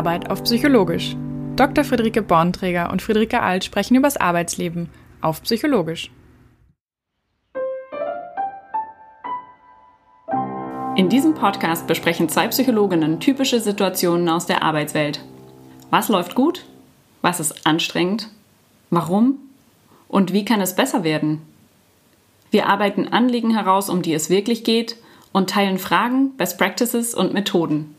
Arbeit auf Psychologisch. Dr. Friederike Bornträger und Friederike Alt sprechen über das Arbeitsleben auf Psychologisch. In diesem Podcast besprechen zwei Psychologinnen typische Situationen aus der Arbeitswelt. Was läuft gut? Was ist anstrengend? Warum? Und wie kann es besser werden? Wir arbeiten Anliegen heraus, um die es wirklich geht und teilen Fragen, Best Practices und Methoden.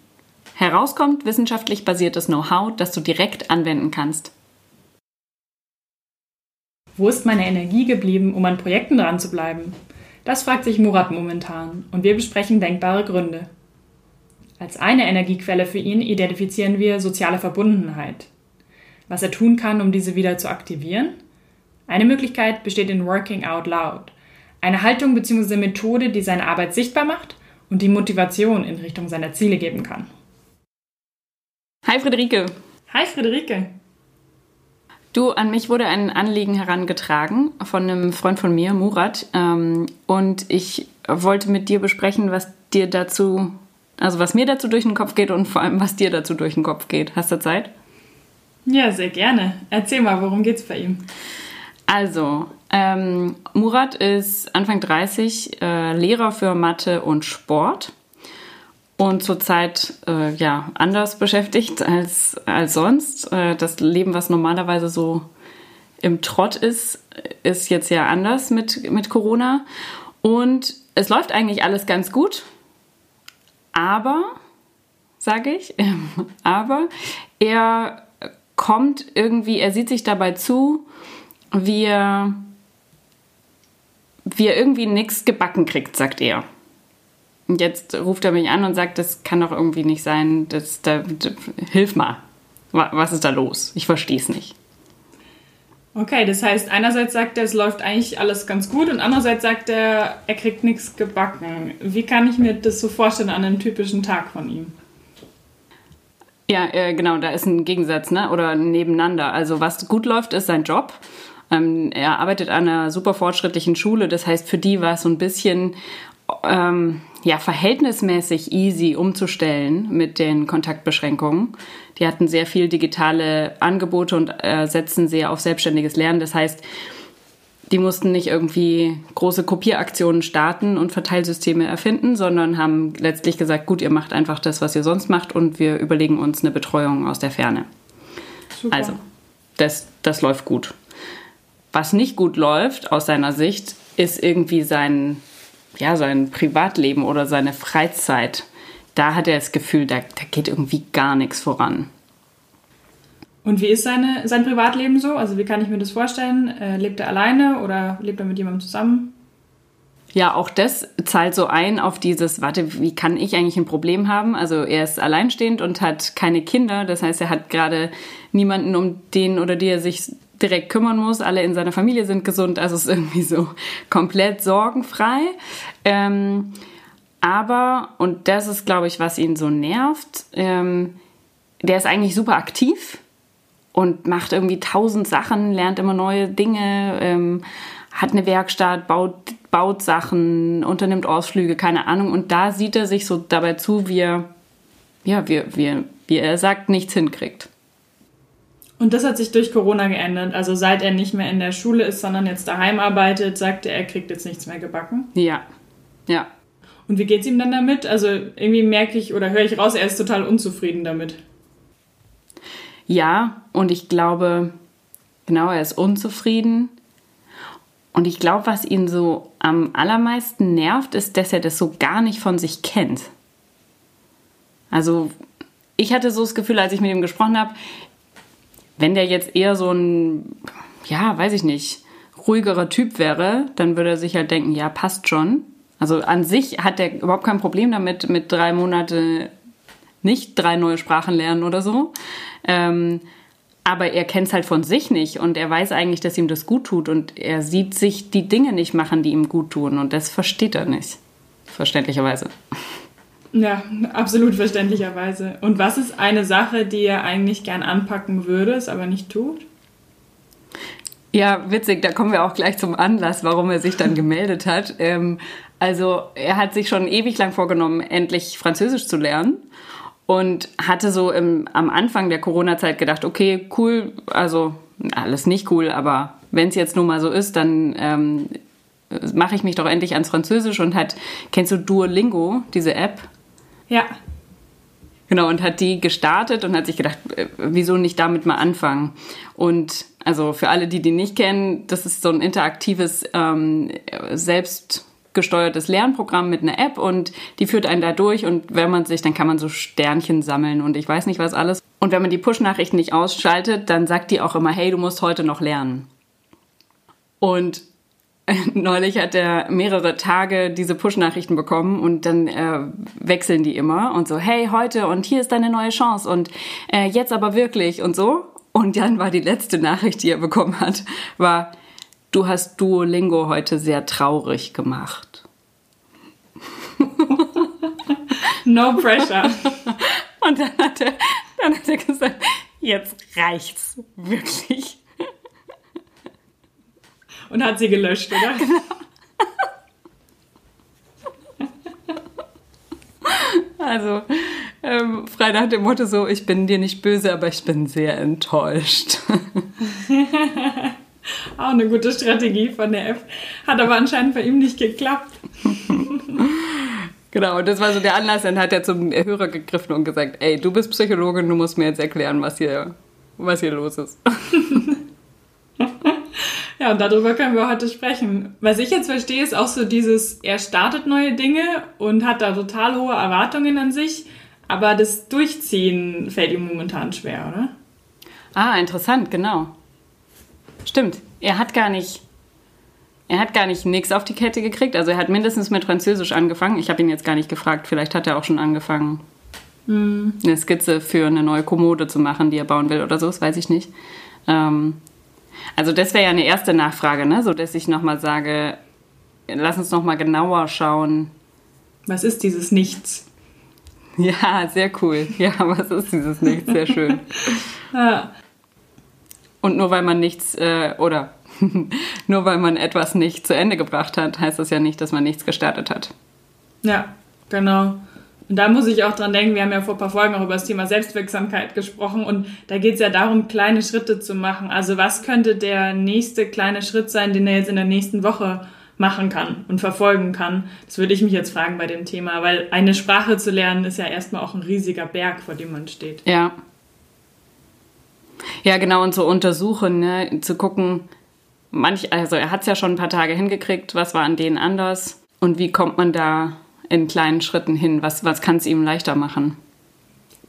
Herauskommt wissenschaftlich basiertes Know-how, das du direkt anwenden kannst. Wo ist meine Energie geblieben, um an Projekten dran zu bleiben? Das fragt sich Murat momentan und wir besprechen denkbare Gründe. Als eine Energiequelle für ihn identifizieren wir soziale Verbundenheit. Was er tun kann, um diese wieder zu aktivieren? Eine Möglichkeit besteht in Working Out Loud, eine Haltung bzw. Methode, die seine Arbeit sichtbar macht und die Motivation in Richtung seiner Ziele geben kann. Hi Friederike. Hi Friederike. Du, an mich wurde ein Anliegen herangetragen von einem Freund von mir, Murat, ähm, und ich wollte mit dir besprechen, was dir dazu, also was mir dazu durch den Kopf geht und vor allem, was dir dazu durch den Kopf geht. Hast du Zeit? Ja, sehr gerne. Erzähl mal, worum geht's bei ihm? Also, ähm, Murat ist Anfang 30, äh, Lehrer für Mathe und Sport und zurzeit äh, ja, anders beschäftigt als, als sonst. Äh, das Leben, was normalerweise so im Trott ist, ist jetzt ja anders mit, mit Corona. Und es läuft eigentlich alles ganz gut. Aber, sage ich, aber er kommt irgendwie, er sieht sich dabei zu, wie er, wie er irgendwie nichts gebacken kriegt, sagt er. Und jetzt ruft er mich an und sagt, das kann doch irgendwie nicht sein. Das, da, hilf mal. Was ist da los? Ich verstehe es nicht. Okay, das heißt, einerseits sagt er, es läuft eigentlich alles ganz gut und andererseits sagt er, er kriegt nichts gebacken. Wie kann ich mir das so vorstellen an einem typischen Tag von ihm? Ja, äh, genau, da ist ein Gegensatz, ne? Oder nebeneinander. Also was gut läuft, ist sein Job. Ähm, er arbeitet an einer super fortschrittlichen Schule, das heißt, für die war es so ein bisschen ähm, ja, verhältnismäßig easy umzustellen mit den Kontaktbeschränkungen. Die hatten sehr viel digitale Angebote und äh, setzen sehr auf selbstständiges Lernen. Das heißt, die mussten nicht irgendwie große Kopieraktionen starten und Verteilsysteme erfinden, sondern haben letztlich gesagt, gut, ihr macht einfach das, was ihr sonst macht und wir überlegen uns eine Betreuung aus der Ferne. Super. Also, das, das läuft gut. Was nicht gut läuft aus seiner Sicht, ist irgendwie sein ja, sein Privatleben oder seine Freizeit, da hat er das Gefühl, da, da geht irgendwie gar nichts voran. Und wie ist seine, sein Privatleben so? Also wie kann ich mir das vorstellen? Äh, lebt er alleine oder lebt er mit jemandem zusammen? Ja, auch das zahlt so ein auf dieses, warte, wie kann ich eigentlich ein Problem haben? Also er ist alleinstehend und hat keine Kinder. Das heißt, er hat gerade niemanden, um den oder die er sich direkt kümmern muss. Alle in seiner Familie sind gesund, also ist irgendwie so komplett sorgenfrei. Ähm, aber, und das ist, glaube ich, was ihn so nervt, ähm, der ist eigentlich super aktiv und macht irgendwie tausend Sachen, lernt immer neue Dinge, ähm, hat eine Werkstatt, baut, baut Sachen, unternimmt Ausflüge, keine Ahnung. Und da sieht er sich so dabei zu, wie er, ja, wie, wie, wie er sagt, nichts hinkriegt. Und das hat sich durch Corona geändert. Also seit er nicht mehr in der Schule ist, sondern jetzt daheim arbeitet, sagt er, er kriegt jetzt nichts mehr gebacken. Ja, ja. Und wie geht's ihm dann damit? Also irgendwie merke ich oder höre ich raus, er ist total unzufrieden damit. Ja, und ich glaube, genau, er ist unzufrieden. Und ich glaube, was ihn so am allermeisten nervt, ist, dass er das so gar nicht von sich kennt. Also ich hatte so das Gefühl, als ich mit ihm gesprochen habe, wenn der jetzt eher so ein, ja, weiß ich nicht, ruhigerer Typ wäre, dann würde er sich halt denken, ja, passt schon. Also an sich hat er überhaupt kein Problem damit, mit drei Monate nicht drei neue Sprachen lernen oder so. Ähm, aber er kennt es halt von sich nicht und er weiß eigentlich, dass ihm das gut tut und er sieht sich die Dinge nicht machen, die ihm gut tun und das versteht er nicht. Verständlicherweise. Ja, absolut verständlicherweise. Und was ist eine Sache, die er eigentlich gern anpacken würde, es aber nicht tut? Ja, witzig, da kommen wir auch gleich zum Anlass, warum er sich dann gemeldet hat. Ähm, also er hat sich schon ewig lang vorgenommen, endlich Französisch zu lernen. und hatte so im, am Anfang der Corona-Zeit gedacht, okay, cool, also alles nicht cool, aber wenn es jetzt nun mal so ist, dann ähm, mache ich mich doch endlich ans Französisch und hat, kennst du Duolingo, diese App? Ja. Genau, und hat die gestartet und hat sich gedacht, äh, wieso nicht damit mal anfangen? Und also für alle, die die nicht kennen, das ist so ein interaktives, ähm, selbstgesteuertes Lernprogramm mit einer App und die führt einen da durch und wenn man sich, dann kann man so Sternchen sammeln und ich weiß nicht was alles. Und wenn man die Push-Nachrichten nicht ausschaltet, dann sagt die auch immer, hey, du musst heute noch lernen. Und neulich hat er mehrere Tage diese Push-Nachrichten bekommen und dann äh, wechseln die immer und so, hey, heute und hier ist deine neue Chance und äh, jetzt aber wirklich und so. Und dann war die letzte Nachricht, die er bekommen hat, war, du hast Duolingo heute sehr traurig gemacht. no pressure. Und dann hat er, dann hat er gesagt, jetzt reicht's wirklich. Und hat sie gelöscht, oder? Genau. Also, ähm, frei nach dem Motto so, ich bin dir nicht böse, aber ich bin sehr enttäuscht. Auch eine gute Strategie von der F. Hat aber anscheinend bei ihm nicht geklappt. genau, und das war so der Anlass. Dann hat er zum Hörer gegriffen und gesagt, ey, du bist Psychologin, du musst mir jetzt erklären, was hier, was hier los ist. Ja, und darüber können wir heute sprechen. Was ich jetzt verstehe, ist auch so dieses, er startet neue Dinge und hat da total hohe Erwartungen an sich, aber das Durchziehen fällt ihm momentan schwer, oder? Ah, interessant, genau. Stimmt. Er hat gar nicht, er hat gar nicht nichts auf die Kette gekriegt. Also er hat mindestens mit Französisch angefangen. Ich habe ihn jetzt gar nicht gefragt. Vielleicht hat er auch schon angefangen, hm. eine Skizze für eine neue Kommode zu machen, die er bauen will oder so. Das weiß ich nicht. Ähm, also das wäre ja eine erste Nachfrage, ne? so dass ich nochmal sage, lass uns nochmal genauer schauen. Was ist dieses Nichts? Ja, sehr cool. Ja, was ist dieses Nichts? Sehr schön. ja. Und nur weil man nichts äh, oder nur weil man etwas nicht zu Ende gebracht hat, heißt das ja nicht, dass man nichts gestartet hat. Ja, genau. Und da muss ich auch dran denken, wir haben ja vor ein paar Folgen auch über das Thema Selbstwirksamkeit gesprochen und da geht es ja darum, kleine Schritte zu machen. Also was könnte der nächste kleine Schritt sein, den er jetzt in der nächsten Woche machen kann und verfolgen kann? Das würde ich mich jetzt fragen bei dem Thema, weil eine Sprache zu lernen ist ja erstmal auch ein riesiger Berg, vor dem man steht. Ja. Ja, genau, und so untersuchen, ne? zu gucken, manch, also er hat es ja schon ein paar Tage hingekriegt, was war an denen anders und wie kommt man da in kleinen Schritten hin? Was, was kann es ihm leichter machen?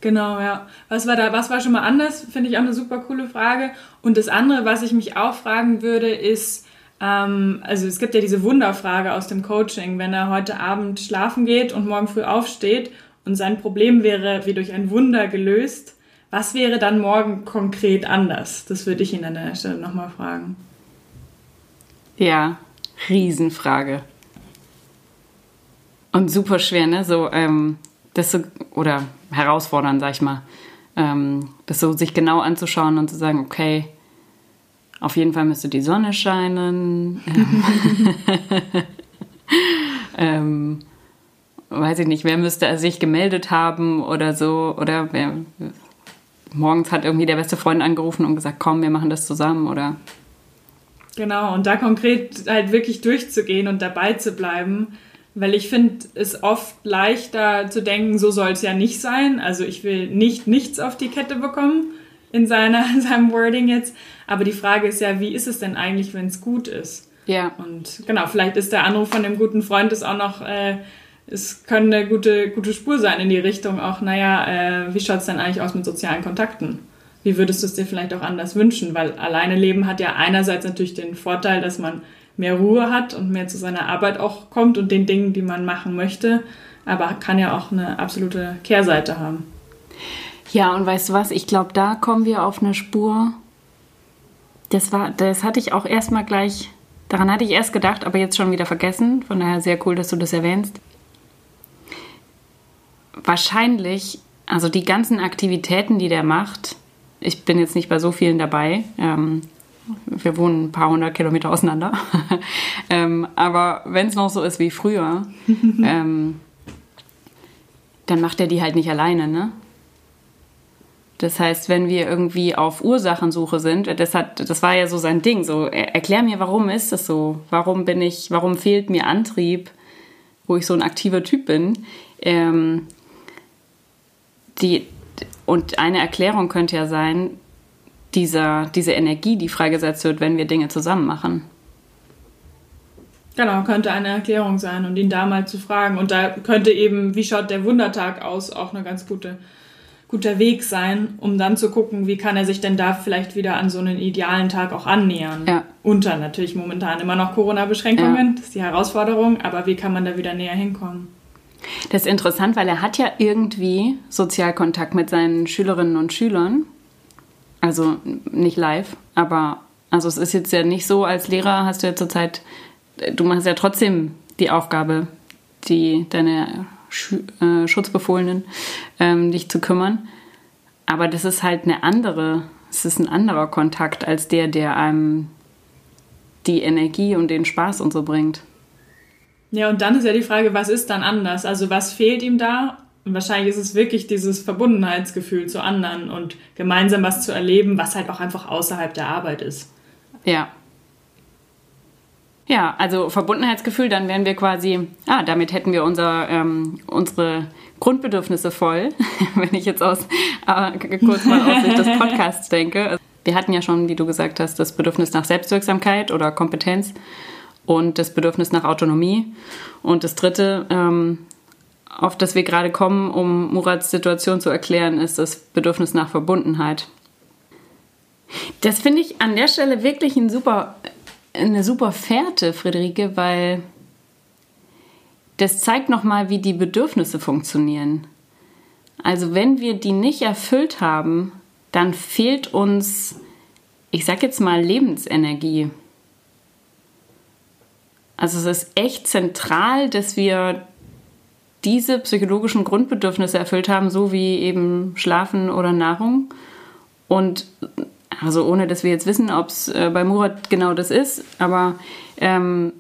Genau, ja. Was war da, was war schon mal anders? Finde ich auch eine super coole Frage. Und das andere, was ich mich auch fragen würde, ist, ähm, also es gibt ja diese Wunderfrage aus dem Coaching, wenn er heute Abend schlafen geht und morgen früh aufsteht und sein Problem wäre wie durch ein Wunder gelöst, was wäre dann morgen konkret anders? Das würde ich ihn an der Stelle nochmal fragen. Ja, Riesenfrage. Und super schwer, ne? So, ähm, das so, oder herausfordern, sag ich mal. Ähm, das so sich genau anzuschauen und zu sagen, okay, auf jeden Fall müsste die Sonne scheinen. ähm, weiß ich nicht, wer müsste sich gemeldet haben oder so. Oder wer, morgens hat irgendwie der beste Freund angerufen und gesagt, komm, wir machen das zusammen oder. Genau, und da konkret halt wirklich durchzugehen und dabei zu bleiben weil ich finde es oft leichter zu denken, so soll es ja nicht sein. Also ich will nicht nichts auf die Kette bekommen in, seiner, in seinem Wording jetzt. Aber die Frage ist ja, wie ist es denn eigentlich, wenn es gut ist? Ja. Und genau, vielleicht ist der Anruf von dem guten Freund ist auch noch, äh, es könnte eine gute, gute Spur sein in die Richtung auch, naja, äh, wie schaut es denn eigentlich aus mit sozialen Kontakten? Wie würdest du es dir vielleicht auch anders wünschen? Weil alleine Leben hat ja einerseits natürlich den Vorteil, dass man mehr Ruhe hat und mehr zu seiner Arbeit auch kommt und den Dingen, die man machen möchte, aber kann ja auch eine absolute Kehrseite haben. Ja, und weißt du was? Ich glaube, da kommen wir auf eine Spur. Das war, das hatte ich auch erstmal gleich, daran hatte ich erst gedacht, aber jetzt schon wieder vergessen. Von daher sehr cool, dass du das erwähnst. Wahrscheinlich, also die ganzen Aktivitäten, die der macht, ich bin jetzt nicht bei so vielen dabei, ähm, wir wohnen ein paar hundert Kilometer auseinander. ähm, aber wenn es noch so ist wie früher, ähm, dann macht er die halt nicht alleine, ne? Das heißt, wenn wir irgendwie auf Ursachensuche sind, das hat, das war ja so sein Ding. So, erklär mir, warum ist das so? Warum bin ich, warum fehlt mir Antrieb, wo ich so ein aktiver Typ bin? Ähm, die, und eine Erklärung könnte ja sein, dieser, diese Energie, die freigesetzt wird, wenn wir Dinge zusammen machen. Genau, könnte eine Erklärung sein und ihn da mal zu fragen. Und da könnte eben, wie schaut der Wundertag aus, auch eine ganz gute, guter Weg sein, um dann zu gucken, wie kann er sich denn da vielleicht wieder an so einen idealen Tag auch annähern. Ja. Unter natürlich momentan immer noch Corona-Beschränkungen, ja. das ist die Herausforderung, aber wie kann man da wieder näher hinkommen? Das ist interessant, weil er hat ja irgendwie Sozialkontakt mit seinen Schülerinnen und Schülern. Also nicht live, aber also es ist jetzt ja nicht so, als Lehrer hast du ja zurzeit du machst ja trotzdem die Aufgabe, die deine Sch äh, Schutzbefohlenen ähm, dich zu kümmern. Aber das ist halt eine andere, es ist ein anderer Kontakt als der, der einem die Energie und den Spaß und so bringt. Ja, und dann ist ja die Frage, was ist dann anders? Also was fehlt ihm da? Und wahrscheinlich ist es wirklich dieses Verbundenheitsgefühl zu anderen und gemeinsam was zu erleben, was halt auch einfach außerhalb der Arbeit ist. Ja, ja, also Verbundenheitsgefühl, dann wären wir quasi, ah, damit hätten wir unser, ähm, unsere Grundbedürfnisse voll, wenn ich jetzt aus, äh, kurz mal aus Sicht des Podcasts denke. Wir hatten ja schon, wie du gesagt hast, das Bedürfnis nach Selbstwirksamkeit oder Kompetenz und das Bedürfnis nach Autonomie. Und das dritte, ähm, auf das wir gerade kommen, um Murats Situation zu erklären, ist das Bedürfnis nach Verbundenheit. Das finde ich an der Stelle wirklich ein super eine super Fährte, Friederike, weil das zeigt nochmal, wie die Bedürfnisse funktionieren. Also wenn wir die nicht erfüllt haben, dann fehlt uns, ich sag jetzt mal, Lebensenergie. Also es ist echt zentral, dass wir diese psychologischen Grundbedürfnisse erfüllt haben, so wie eben Schlafen oder Nahrung. Und also ohne, dass wir jetzt wissen, ob es äh, bei Murat genau das ist, aber ähm,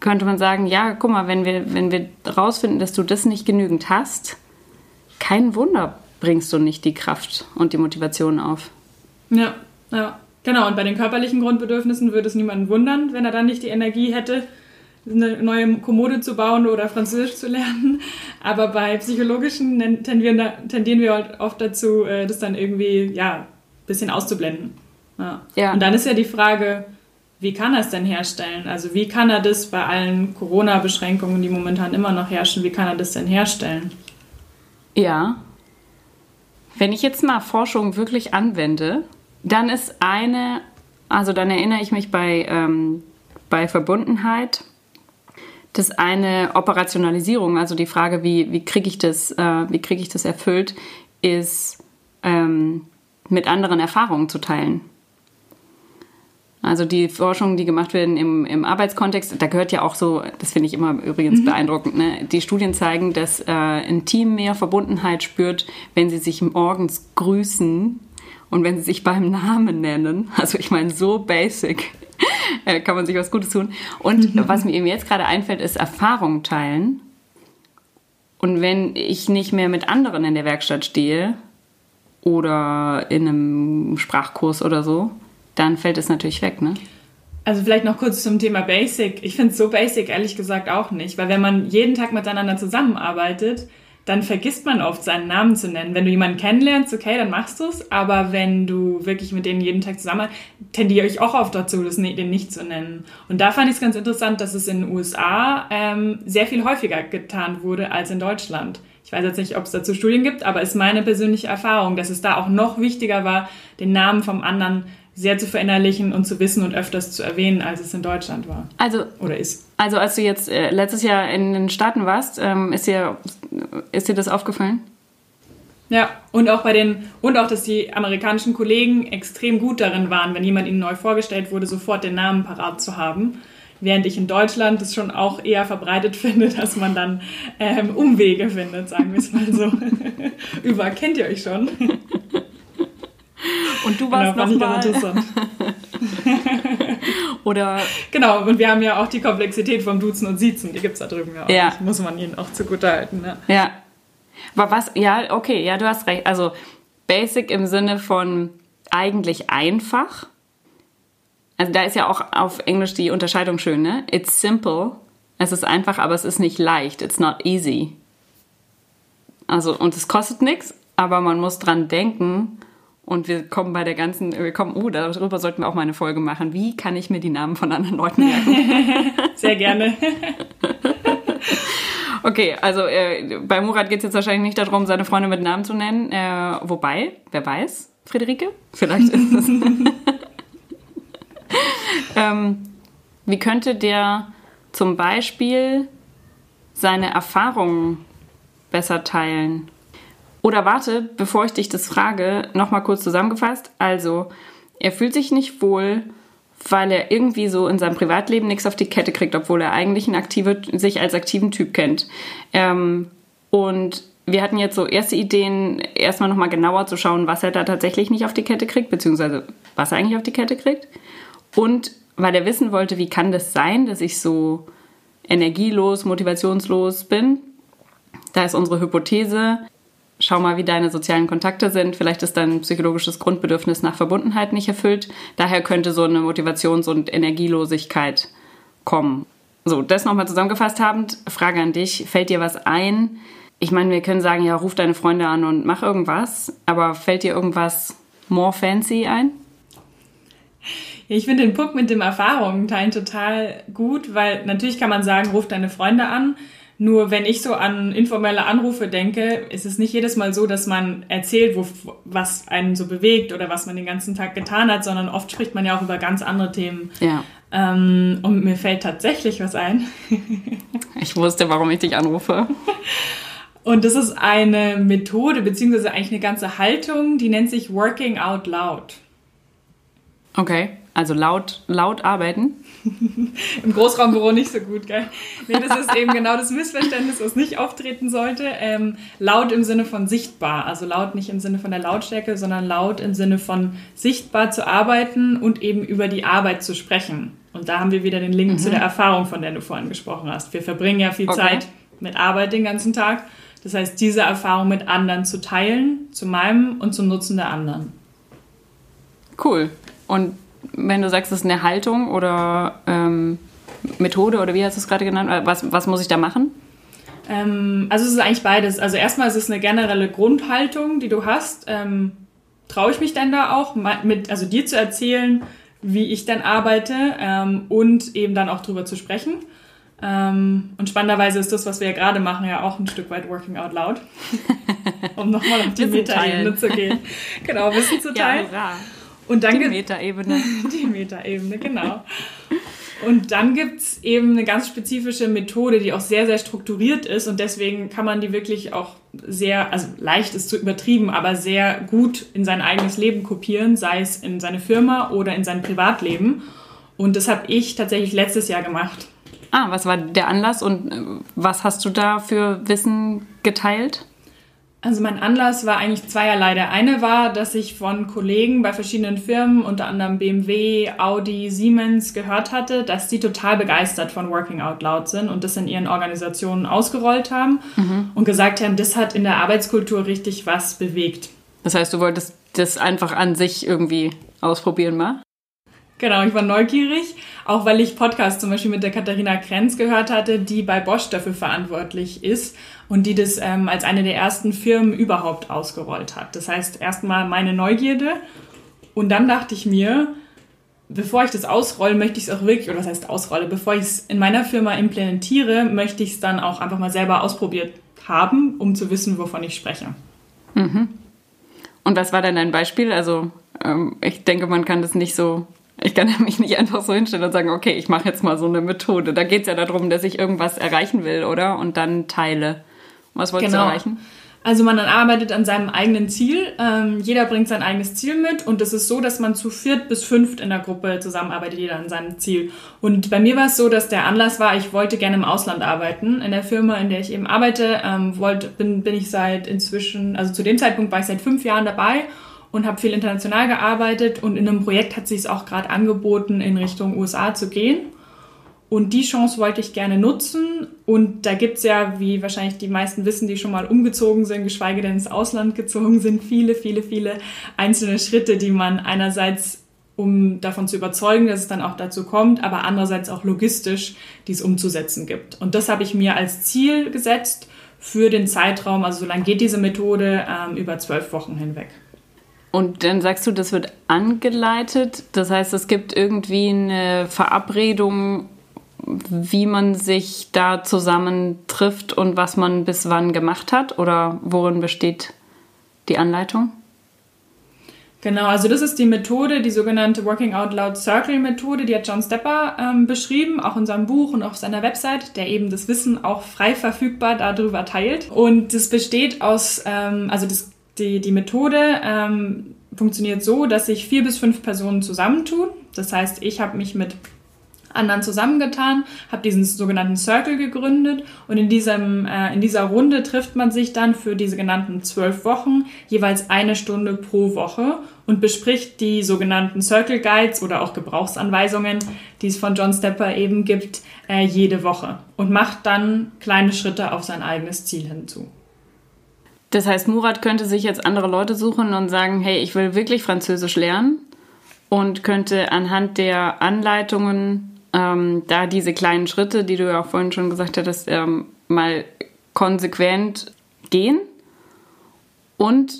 könnte man sagen, ja, guck mal, wenn wir, wenn wir rausfinden, dass du das nicht genügend hast, kein Wunder bringst du nicht die Kraft und die Motivation auf. Ja, ja. Genau, und bei den körperlichen Grundbedürfnissen würde es niemanden wundern, wenn er dann nicht die Energie hätte, eine neue Kommode zu bauen oder Französisch zu lernen. Aber bei psychologischen tendieren, tendieren wir halt oft dazu, äh, das dann irgendwie, ja, bisschen auszublenden. Ja. ja. Und dann ist ja die Frage, wie kann er es denn herstellen? Also wie kann er das bei allen Corona-Beschränkungen, die momentan immer noch herrschen, wie kann er das denn herstellen? Ja. Wenn ich jetzt mal Forschung wirklich anwende, dann ist eine, also dann erinnere ich mich bei, ähm, bei Verbundenheit, das eine Operationalisierung, also die Frage, wie, wie kriege ich, das, äh, krieg ich das erfüllt, ist ähm, mit anderen Erfahrungen zu teilen. Also die Forschungen, die gemacht werden im, im Arbeitskontext, da gehört ja auch so, das finde ich immer übrigens mhm. beeindruckend, ne? die Studien zeigen, dass äh, ein Team mehr Verbundenheit spürt, wenn sie sich morgens grüßen und wenn sie sich beim Namen nennen. Also ich meine, so basic äh, kann man sich was Gutes tun. Und mhm. was mir eben jetzt gerade einfällt, ist Erfahrung teilen. Und wenn ich nicht mehr mit anderen in der Werkstatt stehe, oder in einem Sprachkurs oder so, dann fällt es natürlich weg, ne? Also vielleicht noch kurz zum Thema Basic. Ich finde es so basic ehrlich gesagt auch nicht, weil wenn man jeden Tag miteinander zusammenarbeitet, dann vergisst man oft seinen Namen zu nennen. Wenn du jemanden kennenlernst, okay, dann machst du es, aber wenn du wirklich mit denen jeden Tag zusammen, tendiere ich auch oft dazu, das, den nicht zu nennen. Und da fand ich es ganz interessant, dass es in den USA ähm, sehr viel häufiger getan wurde als in Deutschland ich weiß jetzt nicht, ob es dazu Studien gibt, aber ist meine persönliche Erfahrung, dass es da auch noch wichtiger war, den Namen vom anderen sehr zu verinnerlichen und zu wissen und öfters zu erwähnen, als es in Deutschland war. Also oder ist. Also als du jetzt äh, letztes Jahr in den Staaten warst, ähm, ist dir ist dir das aufgefallen? Ja, und auch bei den und auch, dass die amerikanischen Kollegen extrem gut darin waren, wenn jemand ihnen neu vorgestellt wurde, sofort den Namen parat zu haben. Während ich in Deutschland es schon auch eher verbreitet finde, dass man dann ähm, Umwege findet, sagen wir es mal so. Über kennt ihr euch schon. Du warst genau, noch mal. interessant. Oder genau, und wir haben ja auch die Komplexität vom Duzen und Siezen, die gibt es da drüben ja auch. Ja. Das muss man ihnen auch zugute halten. Ne? Ja. Aber was, ja, okay, ja, du hast recht. Also Basic im Sinne von eigentlich einfach. Also da ist ja auch auf Englisch die Unterscheidung schön, ne? It's simple. Es ist einfach, aber es ist nicht leicht. It's not easy. Also, und es kostet nichts, aber man muss dran denken. Und wir kommen bei der ganzen, wir kommen, oh, darüber sollten wir auch mal eine Folge machen. Wie kann ich mir die Namen von anderen Leuten merken? Sehr gerne. Okay, also äh, bei Murat geht es jetzt wahrscheinlich nicht darum, seine Freunde mit Namen zu nennen. Äh, wobei, wer weiß, Friederike? Vielleicht ist es. ähm, wie könnte der zum Beispiel seine Erfahrungen besser teilen? Oder warte, bevor ich dich das frage, nochmal kurz zusammengefasst. Also, er fühlt sich nicht wohl, weil er irgendwie so in seinem Privatleben nichts auf die Kette kriegt, obwohl er eigentlich aktive, sich als aktiven Typ kennt. Ähm, und wir hatten jetzt so erste Ideen, erstmal nochmal genauer zu schauen, was er da tatsächlich nicht auf die Kette kriegt, beziehungsweise was er eigentlich auf die Kette kriegt. Und weil er wissen wollte, wie kann das sein, dass ich so energielos, motivationslos bin. Da ist unsere Hypothese, schau mal, wie deine sozialen Kontakte sind. Vielleicht ist dein psychologisches Grundbedürfnis nach Verbundenheit nicht erfüllt. Daher könnte so eine Motivations- und Energielosigkeit kommen. So, das nochmal zusammengefasst habend, Frage an dich, fällt dir was ein? Ich meine, wir können sagen, ja, ruf deine Freunde an und mach irgendwas, aber fällt dir irgendwas more fancy ein? Ich finde den Punkt mit dem Erfahrungen teilen total gut, weil natürlich kann man sagen, ruf deine Freunde an, nur wenn ich so an informelle Anrufe denke, ist es nicht jedes Mal so, dass man erzählt, wo, was einen so bewegt oder was man den ganzen Tag getan hat, sondern oft spricht man ja auch über ganz andere Themen. Ja. Ähm, und mir fällt tatsächlich was ein. ich wusste, warum ich dich anrufe. Und das ist eine Methode, beziehungsweise eigentlich eine ganze Haltung, die nennt sich Working Out Loud. Okay. Also laut, laut arbeiten? Im Großraumbüro nicht so gut, gell? Nee, das ist eben genau das Missverständnis, was nicht auftreten sollte. Ähm, laut im Sinne von sichtbar. Also laut nicht im Sinne von der Lautstärke, sondern laut im Sinne von sichtbar zu arbeiten und eben über die Arbeit zu sprechen. Und da haben wir wieder den Link mhm. zu der Erfahrung, von der du vorhin gesprochen hast. Wir verbringen ja viel okay. Zeit mit Arbeit den ganzen Tag. Das heißt, diese Erfahrung mit anderen zu teilen, zu meinem und zum Nutzen der anderen. Cool. Und wenn du sagst, es ist eine Haltung oder ähm, Methode oder wie hast du es gerade genannt? Äh, was, was muss ich da machen? Ähm, also es ist eigentlich beides. Also erstmal ist es eine generelle Grundhaltung, die du hast. Ähm, Traue ich mich denn da auch, mit, also dir zu erzählen, wie ich dann arbeite ähm, und eben dann auch drüber zu sprechen. Ähm, und spannenderweise ist das, was wir ja gerade machen, ja auch ein Stück weit Working Out Loud. um nochmal auf die Metaebene zu gehen. Genau, Wissen zu teilen. Ja, und dann die Metaebene. Die Metaebene, genau. Und dann gibt es eben eine ganz spezifische Methode, die auch sehr, sehr strukturiert ist und deswegen kann man die wirklich auch sehr, also leicht ist zu übertrieben, aber sehr gut in sein eigenes Leben kopieren, sei es in seine Firma oder in sein Privatleben. Und das habe ich tatsächlich letztes Jahr gemacht. Ah, was war der Anlass und äh, was hast du da für Wissen geteilt? Also mein Anlass war eigentlich zweierlei. Der eine war, dass ich von Kollegen bei verschiedenen Firmen, unter anderem BMW, Audi, Siemens, gehört hatte, dass die total begeistert von Working Out Loud sind und das in ihren Organisationen ausgerollt haben mhm. und gesagt haben, das hat in der Arbeitskultur richtig was bewegt. Das heißt, du wolltest das einfach an sich irgendwie ausprobieren, mal? Genau, ich war neugierig, auch weil ich Podcast zum Beispiel mit der Katharina Krenz gehört hatte, die bei Bosch dafür verantwortlich ist und die das ähm, als eine der ersten Firmen überhaupt ausgerollt hat. Das heißt, erstmal meine Neugierde und dann dachte ich mir, bevor ich das ausrolle, möchte ich es auch wirklich, oder was heißt ausrolle, bevor ich es in meiner Firma implementiere, möchte ich es dann auch einfach mal selber ausprobiert haben, um zu wissen, wovon ich spreche. Mhm. Und was war denn dein Beispiel? Also ähm, ich denke, man kann das nicht so ich kann mich nicht einfach so hinstellen und sagen, okay, ich mache jetzt mal so eine Methode. Da geht es ja darum, dass ich irgendwas erreichen will, oder? Und dann teile. Was wolltest genau. du erreichen? Also man arbeitet an seinem eigenen Ziel. Ähm, jeder bringt sein eigenes Ziel mit und es ist so, dass man zu viert bis fünft in der Gruppe zusammenarbeitet, jeder an seinem Ziel. Und bei mir war es so, dass der Anlass war, ich wollte gerne im Ausland arbeiten. In der Firma, in der ich eben arbeite, ähm, wollte, bin, bin ich seit inzwischen, also zu dem Zeitpunkt war ich seit fünf Jahren dabei und habe viel international gearbeitet und in einem Projekt hat sich es auch gerade angeboten, in Richtung USA zu gehen. Und die Chance wollte ich gerne nutzen. Und da gibt es ja, wie wahrscheinlich die meisten wissen, die schon mal umgezogen sind, geschweige denn ins Ausland gezogen sind, viele, viele, viele einzelne Schritte, die man einerseits, um davon zu überzeugen, dass es dann auch dazu kommt, aber andererseits auch logistisch, die es umzusetzen gibt. Und das habe ich mir als Ziel gesetzt für den Zeitraum, also so lange geht diese Methode, ähm, über zwölf Wochen hinweg. Und dann sagst du, das wird angeleitet. Das heißt, es gibt irgendwie eine Verabredung, wie man sich da zusammentrifft und was man bis wann gemacht hat? Oder worin besteht die Anleitung? Genau, also das ist die Methode, die sogenannte Working Out Loud Circle Methode, die hat John Stepper ähm, beschrieben, auch in seinem Buch und auf seiner Website, der eben das Wissen auch frei verfügbar darüber teilt. Und das besteht aus, ähm, also das, die, die Methode ähm, funktioniert so, dass sich vier bis fünf Personen zusammentun. Das heißt, ich habe mich mit anderen zusammengetan, habe diesen sogenannten Circle gegründet und in, diesem, äh, in dieser Runde trifft man sich dann für diese genannten zwölf Wochen jeweils eine Stunde pro Woche und bespricht die sogenannten Circle Guides oder auch Gebrauchsanweisungen, die es von John Stepper eben gibt, äh, jede Woche und macht dann kleine Schritte auf sein eigenes Ziel hinzu. Das heißt, Murat könnte sich jetzt andere Leute suchen und sagen, hey, ich will wirklich Französisch lernen und könnte anhand der Anleitungen ähm, da diese kleinen Schritte, die du ja auch vorhin schon gesagt hattest, ähm, mal konsequent gehen. Und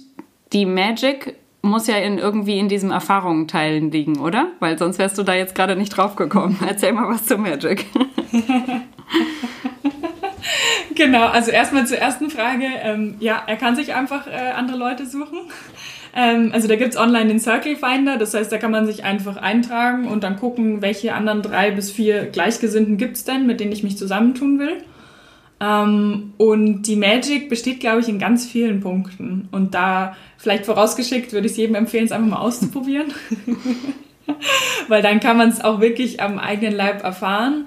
die Magic muss ja in, irgendwie in diesem Erfahrungen teilen liegen, oder? Weil sonst wärst du da jetzt gerade nicht drauf gekommen. Erzähl mal was zu Magic. genau, also erstmal zur ersten Frage. Ähm, ja, er kann sich einfach äh, andere Leute suchen. Ähm, also da gibt's online den Circle Finder, das heißt, da kann man sich einfach eintragen und dann gucken, welche anderen drei bis vier Gleichgesinnten gibt's denn, mit denen ich mich zusammentun will. Ähm, und die Magic besteht, glaube ich, in ganz vielen Punkten. Und da vielleicht vorausgeschickt würde ich es jedem empfehlen, es einfach mal auszuprobieren. Weil dann kann man es auch wirklich am eigenen Leib erfahren.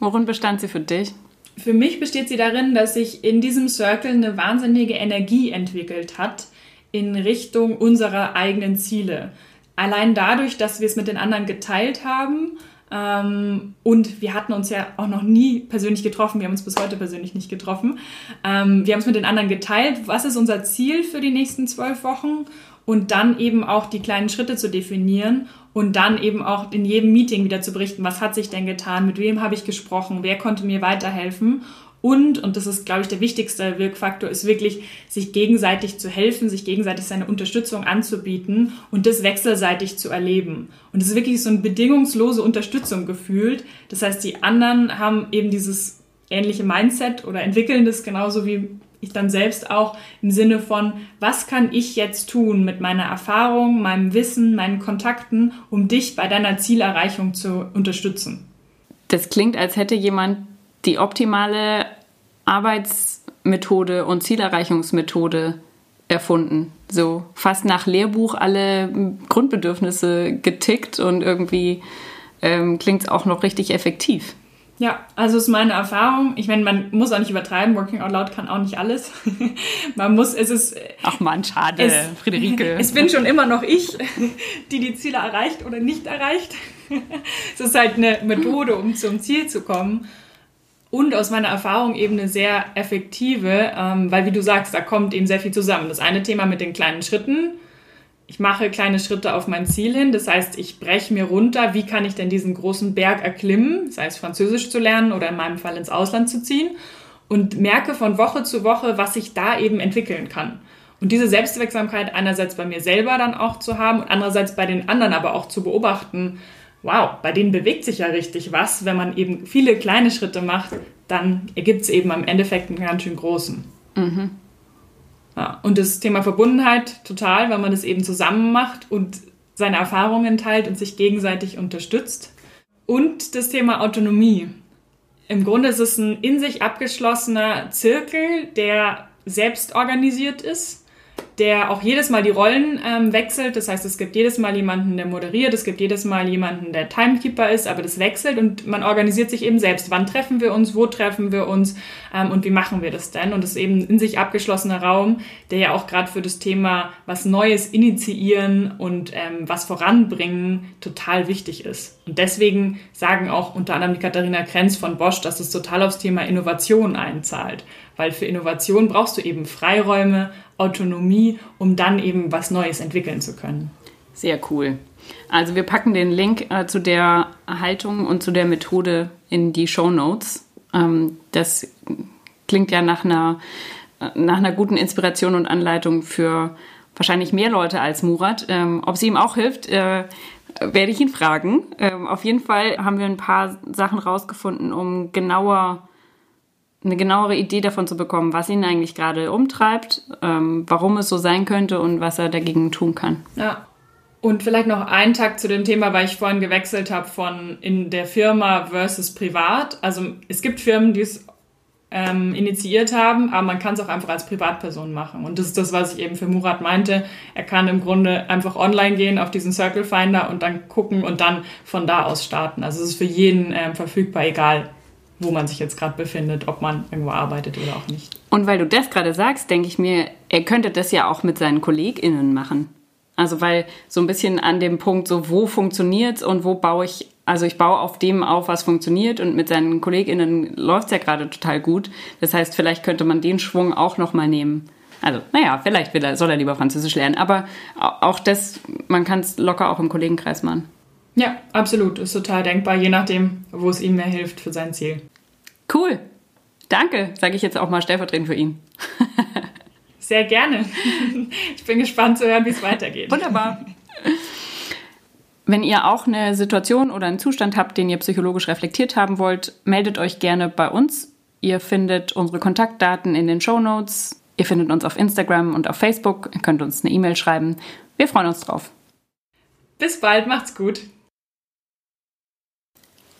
Worin bestand sie für dich? Für mich besteht sie darin, dass sich in diesem Circle eine wahnsinnige Energie entwickelt hat, in Richtung unserer eigenen Ziele. Allein dadurch, dass wir es mit den anderen geteilt haben ähm, und wir hatten uns ja auch noch nie persönlich getroffen, wir haben uns bis heute persönlich nicht getroffen. Ähm, wir haben es mit den anderen geteilt, was ist unser Ziel für die nächsten zwölf Wochen und dann eben auch die kleinen Schritte zu definieren und dann eben auch in jedem Meeting wieder zu berichten, was hat sich denn getan, mit wem habe ich gesprochen, wer konnte mir weiterhelfen und, und das ist, glaube ich, der wichtigste Wirkfaktor, ist wirklich, sich gegenseitig zu helfen, sich gegenseitig seine Unterstützung anzubieten und das wechselseitig zu erleben. Und es ist wirklich so eine bedingungslose Unterstützung gefühlt. Das heißt, die anderen haben eben dieses ähnliche Mindset oder entwickeln das genauso wie ich dann selbst auch im Sinne von, was kann ich jetzt tun mit meiner Erfahrung, meinem Wissen, meinen Kontakten, um dich bei deiner Zielerreichung zu unterstützen. Das klingt, als hätte jemand die optimale Arbeitsmethode und Zielerreichungsmethode erfunden. So fast nach Lehrbuch alle Grundbedürfnisse getickt und irgendwie ähm, klingt es auch noch richtig effektiv. Ja, also ist meine Erfahrung. Ich meine, man muss auch nicht übertreiben. Working Out Loud kann auch nicht alles. man muss, es ist. Ach man, schade, es, Friederike. Es bin schon immer noch ich, die die Ziele erreicht oder nicht erreicht. es ist halt eine Methode, um zum Ziel zu kommen und aus meiner Erfahrung eben eine sehr effektive, ähm, weil wie du sagst, da kommt eben sehr viel zusammen. Das eine Thema mit den kleinen Schritten. Ich mache kleine Schritte auf mein Ziel hin. Das heißt, ich breche mir runter, wie kann ich denn diesen großen Berg erklimmen, sei es Französisch zu lernen oder in meinem Fall ins Ausland zu ziehen und merke von Woche zu Woche, was ich da eben entwickeln kann. Und diese Selbstwirksamkeit einerseits bei mir selber dann auch zu haben und andererseits bei den anderen aber auch zu beobachten, wow, bei denen bewegt sich ja richtig was. Wenn man eben viele kleine Schritte macht, dann ergibt es eben am Endeffekt einen ganz schön großen. Mhm. Ja, und das Thema Verbundenheit total, weil man das eben zusammen macht und seine Erfahrungen teilt und sich gegenseitig unterstützt. Und das Thema Autonomie. Im Grunde ist es ein in sich abgeschlossener Zirkel, der selbst organisiert ist der auch jedes Mal die Rollen ähm, wechselt. Das heißt, es gibt jedes Mal jemanden, der moderiert, es gibt jedes Mal jemanden, der Timekeeper ist, aber das wechselt und man organisiert sich eben selbst. Wann treffen wir uns, wo treffen wir uns ähm, und wie machen wir das denn? Und es ist eben in sich abgeschlossener Raum, der ja auch gerade für das Thema was Neues initiieren und ähm, was voranbringen total wichtig ist. Und deswegen sagen auch unter anderem die Katharina Krenz von Bosch, dass es total aufs Thema Innovation einzahlt. Weil für Innovation brauchst du eben Freiräume, Autonomie, um dann eben was Neues entwickeln zu können. Sehr cool. Also wir packen den Link äh, zu der Haltung und zu der Methode in die Show Notes. Ähm, das klingt ja nach einer, äh, nach einer guten Inspiration und Anleitung für wahrscheinlich mehr Leute als Murat. Ähm, ob sie ihm auch hilft, äh, werde ich ihn fragen. Ähm, auf jeden Fall haben wir ein paar Sachen rausgefunden, um genauer eine genauere Idee davon zu bekommen, was ihn eigentlich gerade umtreibt, ähm, warum es so sein könnte und was er dagegen tun kann. Ja. Und vielleicht noch einen Tag zu dem Thema, weil ich vorhin gewechselt habe von in der Firma versus privat. Also es gibt Firmen, die es ähm, initiiert haben, aber man kann es auch einfach als Privatperson machen. Und das ist das, was ich eben für Murat meinte. Er kann im Grunde einfach online gehen auf diesen Circle Finder und dann gucken und dann von da aus starten. Also es ist für jeden ähm, verfügbar, egal wo man sich jetzt gerade befindet, ob man irgendwo arbeitet oder auch nicht. Und weil du das gerade sagst, denke ich mir, er könnte das ja auch mit seinen KollegInnen machen. Also weil so ein bisschen an dem Punkt, so wo funktioniert es und wo baue ich, also ich baue auf dem auf, was funktioniert und mit seinen KollegInnen läuft es ja gerade total gut. Das heißt, vielleicht könnte man den Schwung auch nochmal nehmen. Also, naja, vielleicht will er, soll er lieber Französisch lernen, aber auch das, man kann es locker auch im Kollegenkreis machen. Ja, absolut. Ist total denkbar, je nachdem, wo es ihm mehr hilft für sein Ziel. Cool. Danke, sage ich jetzt auch mal stellvertretend für ihn. Sehr gerne. Ich bin gespannt zu hören, wie es weitergeht. Wunderbar. Wenn ihr auch eine Situation oder einen Zustand habt, den ihr psychologisch reflektiert haben wollt, meldet euch gerne bei uns. Ihr findet unsere Kontaktdaten in den Show Notes. Ihr findet uns auf Instagram und auf Facebook. Ihr könnt uns eine E-Mail schreiben. Wir freuen uns drauf. Bis bald, macht's gut.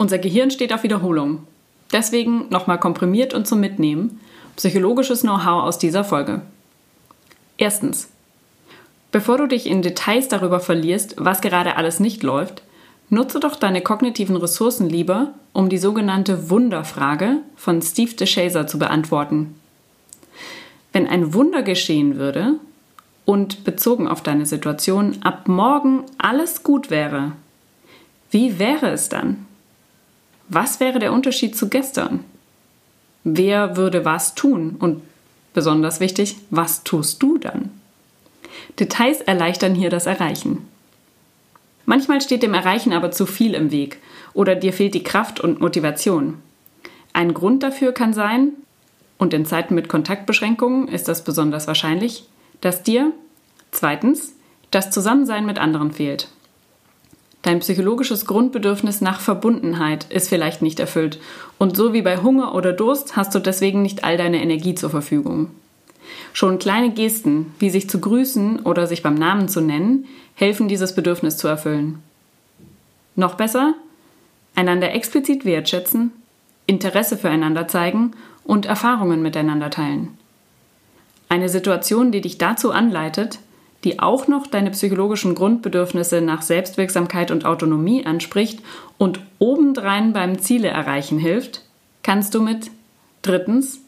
Unser Gehirn steht auf Wiederholung. Deswegen nochmal komprimiert und zum Mitnehmen psychologisches Know-how aus dieser Folge. Erstens. Bevor du dich in Details darüber verlierst, was gerade alles nicht läuft, nutze doch deine kognitiven Ressourcen lieber, um die sogenannte Wunderfrage von Steve DeShazer zu beantworten. Wenn ein Wunder geschehen würde und bezogen auf deine Situation ab morgen alles gut wäre, wie wäre es dann? Was wäre der Unterschied zu gestern? Wer würde was tun? Und besonders wichtig, was tust du dann? Details erleichtern hier das Erreichen. Manchmal steht dem Erreichen aber zu viel im Weg oder dir fehlt die Kraft und Motivation. Ein Grund dafür kann sein, und in Zeiten mit Kontaktbeschränkungen ist das besonders wahrscheinlich, dass dir zweitens das Zusammensein mit anderen fehlt. Dein psychologisches Grundbedürfnis nach Verbundenheit ist vielleicht nicht erfüllt und so wie bei Hunger oder Durst hast du deswegen nicht all deine Energie zur Verfügung. Schon kleine Gesten, wie sich zu grüßen oder sich beim Namen zu nennen, helfen dieses Bedürfnis zu erfüllen. Noch besser, einander explizit wertschätzen, Interesse füreinander zeigen und Erfahrungen miteinander teilen. Eine Situation, die dich dazu anleitet, die auch noch deine psychologischen Grundbedürfnisse nach Selbstwirksamkeit und Autonomie anspricht und obendrein beim Ziele erreichen hilft, kannst du mit drittens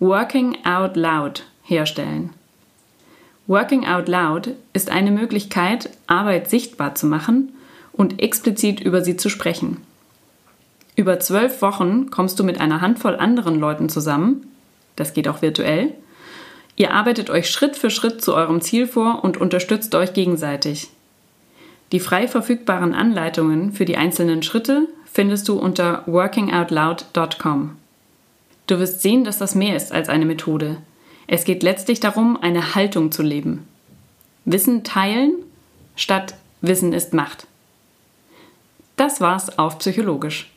Working Out Loud herstellen. Working Out Loud ist eine Möglichkeit, Arbeit sichtbar zu machen und explizit über sie zu sprechen. Über zwölf Wochen kommst du mit einer Handvoll anderen Leuten zusammen, das geht auch virtuell, Ihr arbeitet euch Schritt für Schritt zu eurem Ziel vor und unterstützt euch gegenseitig. Die frei verfügbaren Anleitungen für die einzelnen Schritte findest du unter workingoutloud.com. Du wirst sehen, dass das mehr ist als eine Methode. Es geht letztlich darum, eine Haltung zu leben. Wissen teilen statt Wissen ist Macht. Das war's auf Psychologisch.